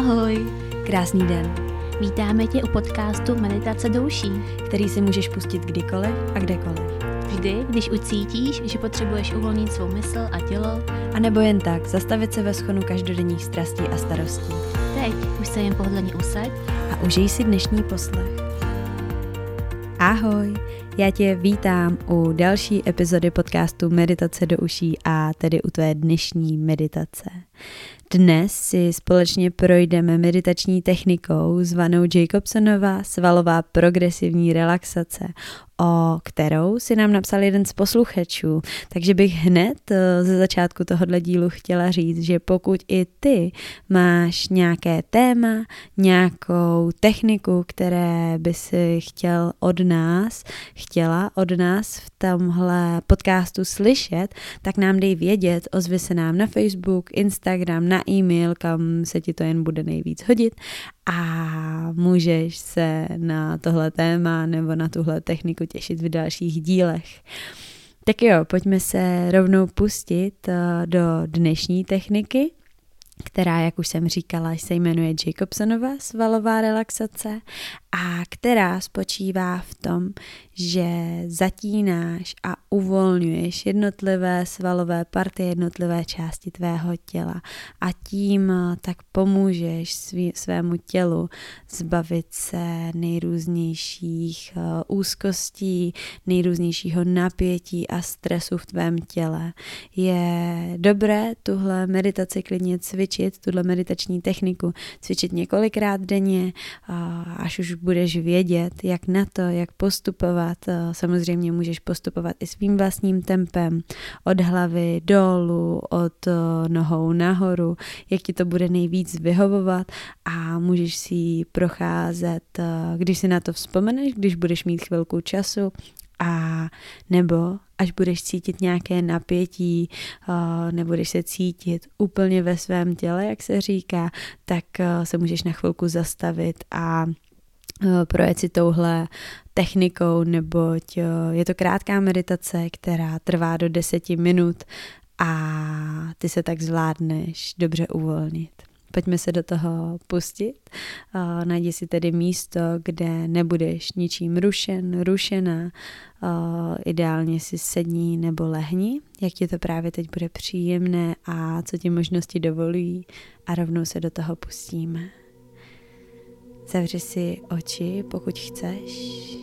Ahoj! Krásný den! Vítáme tě u podcastu Meditace douší, který si můžeš pustit kdykoliv a kdekoliv. Vždy, když ucítíš, že potřebuješ uvolnit svou mysl a tělo, A nebo jen tak, zastavit se ve schonu každodenních strastí a starostí. teď už se jen pohodlně usaď A užij si dnešní poslech. Ahoj! Já tě vítám u další epizody podcastu Meditace do uší a tedy u tvé dnešní meditace. Dnes si společně projdeme meditační technikou zvanou Jacobsonova svalová progresivní relaxace, o kterou si nám napsal jeden z posluchačů. Takže bych hned eh, ze začátku tohohle dílu chtěla říct, že pokud i ty máš nějaké téma, nějakou techniku, které by si chtěl od nás, chtěla od nás v tomhle podcastu slyšet, tak nám dej vědět, ozvi se nám na Facebook, Instagram, na e-mail, kam se ti to jen bude nejvíc hodit a můžeš se na tohle téma nebo na tuhle techniku těšit v dalších dílech. Tak jo, pojďme se rovnou pustit eh, do dnešní techniky, která, jak už jsem říkala, se jmenuje Jacobsonova svalová relaxace a která spočívá v tom, že zatínáš a uvolňuješ jednotlivé svalové partie, jednotlivé části tvého těla a tím eh, tak pomůžeš svý, svému tělu zbavit se nejrůznějších uh, úzkostí, nejrůznějšího napětí a stresu v tvém těle. Je dobré tuhle meditaci klidně cvičit, tuhle meditační techniku cvičit několikrát denně, uh, až už budeš vědět, jak na to, jak postupovat. Uh, samozřejmě můžeš postupovat i svým vlastním tempem, od hlavy dolů, od uh, nohou nahoru, jak ti to bude nejvíc vyhovovat a můžeš si ji procházet, uh, když si na to vzpomeneš, když budeš mít chvilku času a nebo až budeš cítit nějaké napětí, nebudeš se cítit úplně ve svém těle, jak se říká, tak se můžeš na chvilku zastavit a projet si touhle technikou, neboť uh, je to krátká meditace, která trvá do deseti minut a ty se tak zvládneš dobře uvolnit. Pojďme se do toho pustit. Uh, najdi si tedy místo, kde nebudeš ničím rušen, rušená. Uh, ideálně si sedni nebo lehni, jak ti to právě teď bude příjemné a co ti možnosti dovolují a rovnou se do toho pustíme. Zavři si oči, pokud chceš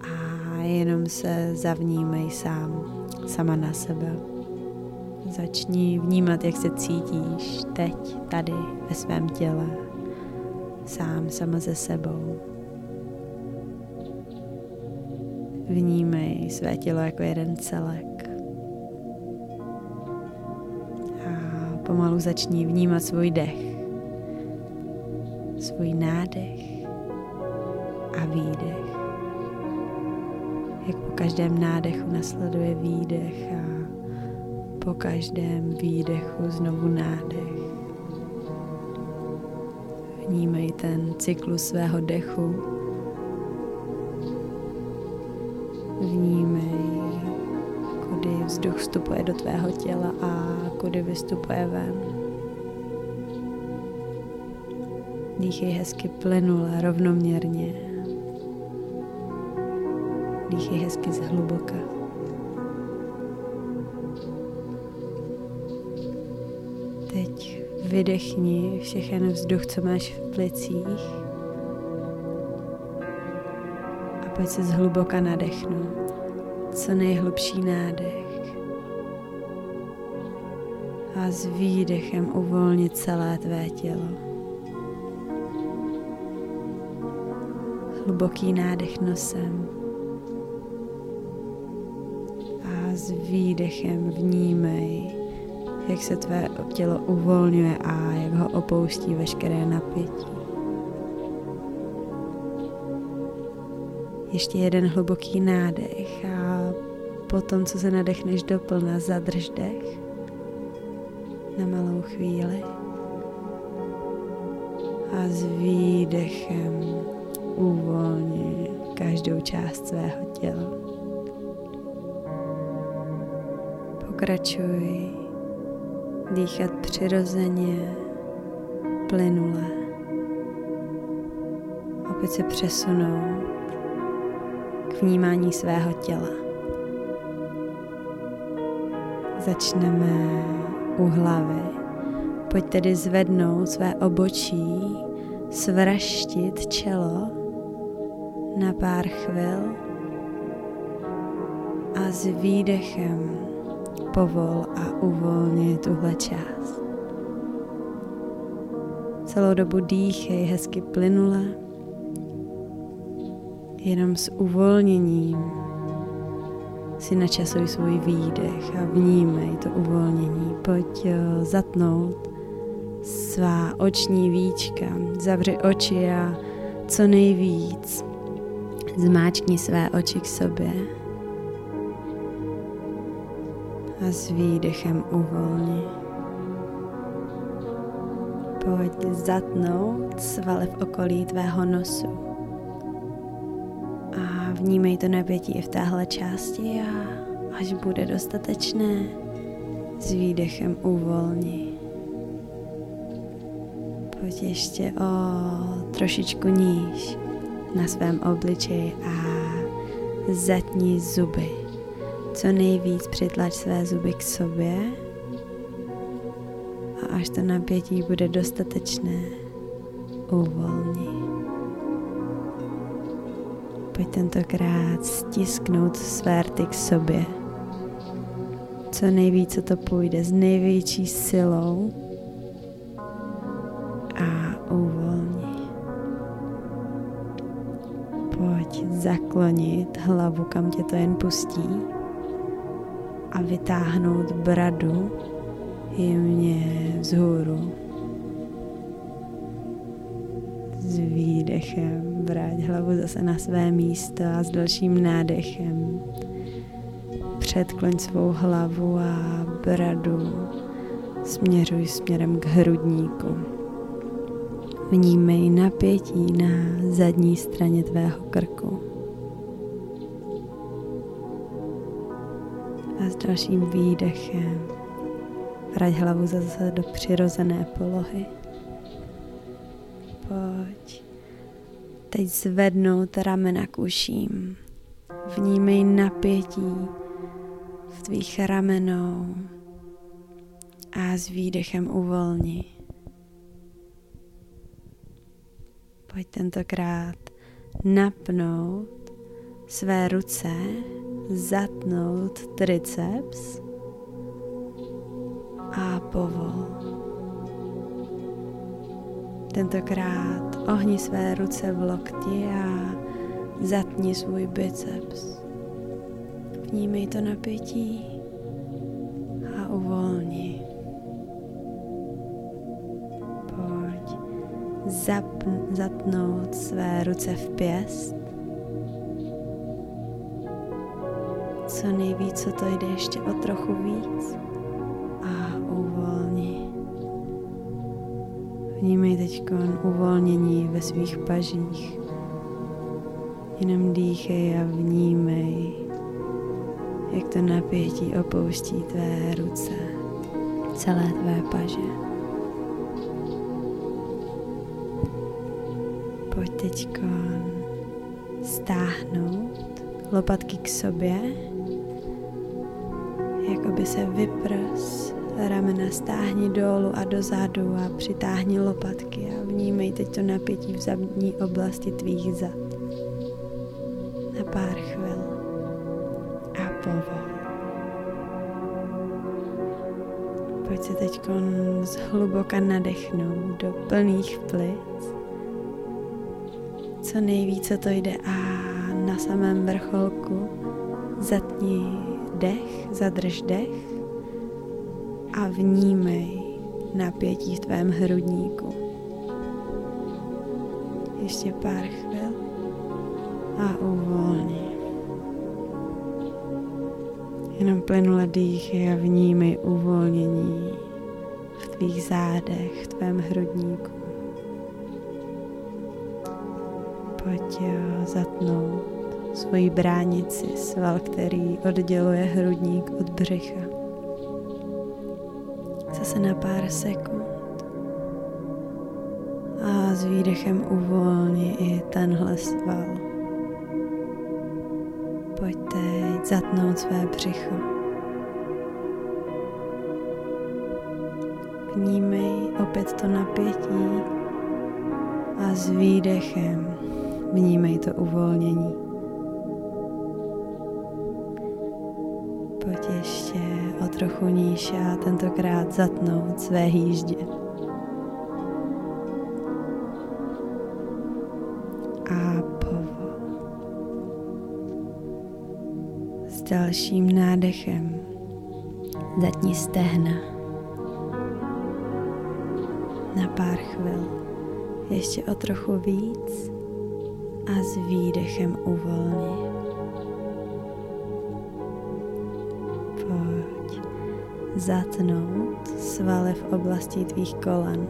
a jenom se zavnímej sám, sama na sebe. Začni vnímat, jak se cítíš teď, tady, ve svém těle, sám, sama ze sebou. Vnímej své tělo jako jeden celek. A pomalu začni vnímat svůj dech, svůj nádech a výdech. Jak po každém nádechu nasleduje výdech a po každém výdechu znovu nádech. Vnímej ten cyklus svého dechu. Vnímej, kudy vzduch vstupuje do tvého těla a kudy vystupuje ven. Dýchej hezky plynule, rovnoměrně. Dýchej hezky zhluboka. Teď vydechni všechen vzduch, co máš v plicích. A pojď se zhluboka nadechnout. Co nejhlubší nádech. A s výdechem uvolnit celé tvé tělo. Hluboký nádech nosem. A s výdechem vnímej, jak se tvé tělo uvolňuje a jak ho opouští veškeré napětí. Ještě jeden hluboký nádech a potom, co se nadechneš doplna, zadrž dech na malou chvíli a s výdechem uvolni každou část svého těla. Pokračuj dýchat přirozeně, plynule. Opět se přesunout k vnímání svého těla. Začneme u hlavy. Pojď tedy zvednout své obočí, svraštit čelo na pár chvil a s výdechem povol a uvolni tuhle část. Celou dobu dýchej hezky plynule, jenom s uvolněním si načasuj svůj výdech a vnímej to uvolnění. Pojď eh, zatnout svá oční víčka, zavři oči a co nejvíc zmáčkni své oči k sobě a s výdechem uvolni. Pojď zatnout svaly v okolí tvého nosu. A vnímej to napětí i v téhle části a až bude dostatečné, s výdechem uvolni. Pojď ještě o trošičku níž na svém obličeji a zatni zuby co nejvíc přitlač své zuby k sobě a až to napětí bude dostatečné, uvolni. Pojď tentokrát stisknout své rty k sobě. Co nejvíce to půjde s největší silou zaklonit hlavu, kam tě to jen pustí a vytáhnout bradu jemně vzhůru. S výdechem vrát hlavu zase na své místo a s dalším nádechem předkloň svou hlavu a bradu směřuj směrem k hrudníku. Vnímej napětí na zadní straně tvého krku. Dalším výdechem vrať hlavu zase do přirozené polohy. Pojď. Teď zvednout ramena k uším. Vnímej napětí v tvých ramenou a s výdechem uvolni. Pojď tentokrát napnout své ruce zatnout triceps a povol. Tentokrát ohni své ruce v lokti a zatni svůj biceps. Vnímej to napětí a uvolni. Pojď zapn- zatnout své ruce v pěst co nejvíc, co to jde ještě o trochu víc a uvolni. Vnímej teď uvolnění ve svých pažích. Jenom dýchej a vnímej, jak to napětí opouští tvé ruce, celé tvé paže. Pojď teď stáhnout lopatky k sobě jako by se vyprs, ramena stáhni dolů a dozadu a přitáhni lopatky a vnímej teď to napětí v zadní oblasti tvých zad. Na pár chvil a povol. Pojď se teď zhluboka nadechnout do plných plic. Co nejvíce to jde a na samém vrcholku zatni dech, zadrž dech a vnímej napětí v tvém hrudníku. Ještě pár chvil a uvolni. Jenom plynule dýchy a vnímej uvolnění v tvých zádech, v tvém hrudníku. Pojď zatnout svoji bránici, sval, který odděluje hrudník od břicha. Zase na pár sekund. s výdechem uvolni i tenhle sval. Pojď teď zatnout své břicho. Vnímej opět to napětí a s výdechem vnímej to uvolnění. Trochu níž a tentokrát zatnout své hýždě. A povol. S dalším nádechem zatni stehna. Na pár chvil. Ještě o trochu víc a s výdechem uvolni. Zatnout svaly v oblasti tvých kolen.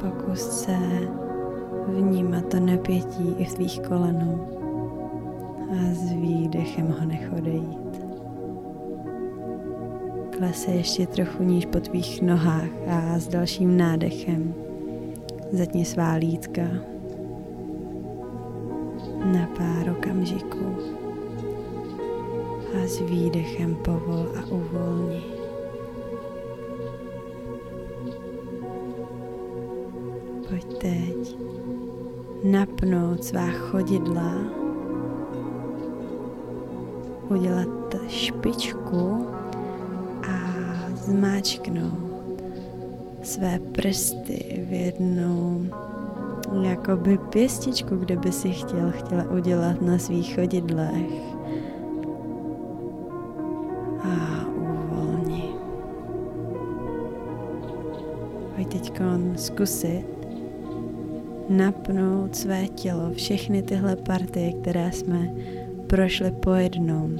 Pokus se vnímat to napětí i v tvých kolenů a s výdechem ho nech odejít. Klese ještě trochu níž po tvých nohách a s dalším nádechem Zatni svá lítka na pár okamžiků s výdechem povol a uvolni. Pojď teď napnout svá chodidla, udělat špičku a zmáčknout své prsty v jednu jakoby pěstičku, kde by si chtěl, chtěla udělat na svých chodidlech. A uvolni. Pojď teď zkusit napnout své tělo, všechny tyhle partie, které jsme prošli po jednom.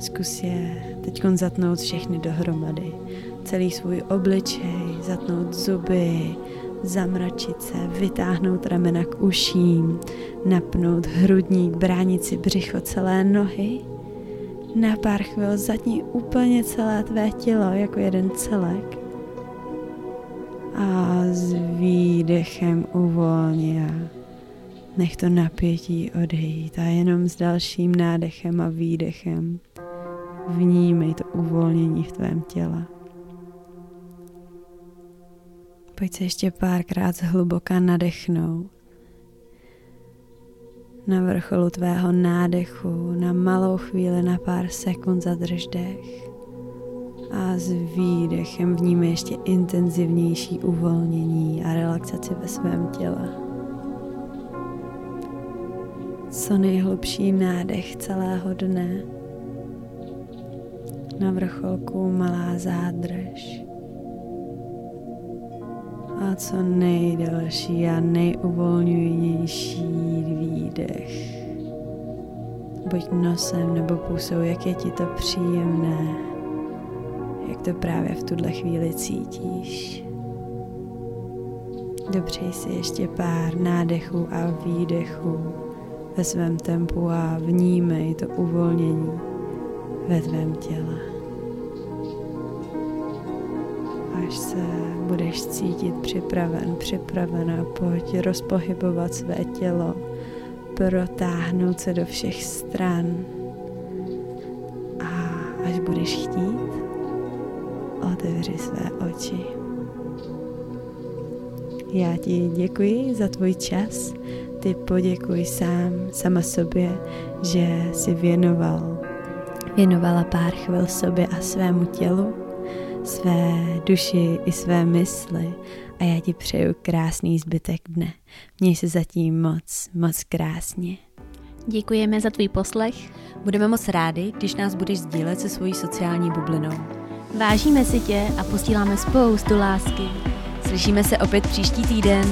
Zkus je teď zatnout všechny dohromady celý svůj obličej, zatnout zuby, zamračit se, vytáhnout ramena k uším, napnout hrudník, bránit si břicho celé nohy. Na pár chvil zatní úplně celé tvé tělo jako jeden celek. A s výdechem uvolni a nech to napětí odejít a jenom s dalším nádechem a výdechem vnímej to uvolnění v tvém těle. Pojď se ještě párkrát zhluboka nadechnout. Na vrcholu tvého nádechu na malou chvíli na pár sekund zadrž dech a s výdechem vníme ještě intenzivnější uvolnění a relaxaci ve svém těle. Co nejhlubší nádech celého dne. Na vrcholku malá zádrž co nejdelší a nejuvolňující výdech. Buď nosem nebo pusou, jak je ti to příjemné, jak to právě v tuhle chvíli cítíš. Dobře si ještě pár nádechů a výdechů ve svém tempu a vnímej to uvolnění ve tvém těle. Až se budeš cítit připraven, připravena, pojď rozpohybovat své tělo, protáhnout se do všech stran. A až budeš chtít, otevři své oči. Já ti děkuji za tvůj čas, ty poděkuj sám, sama sobě, že si věnoval, věnovala pár chvil sobě a svému tělu své duši i své mysli a já ti přeju krásný zbytek dne. Měj se zatím moc, moc krásně. Děkujeme za tvůj poslech. Budeme moc rádi, když nás budeš sdílet se svojí sociální bublinou. Vážíme si tě a posíláme spoustu lásky. Slyšíme se opět příští týden.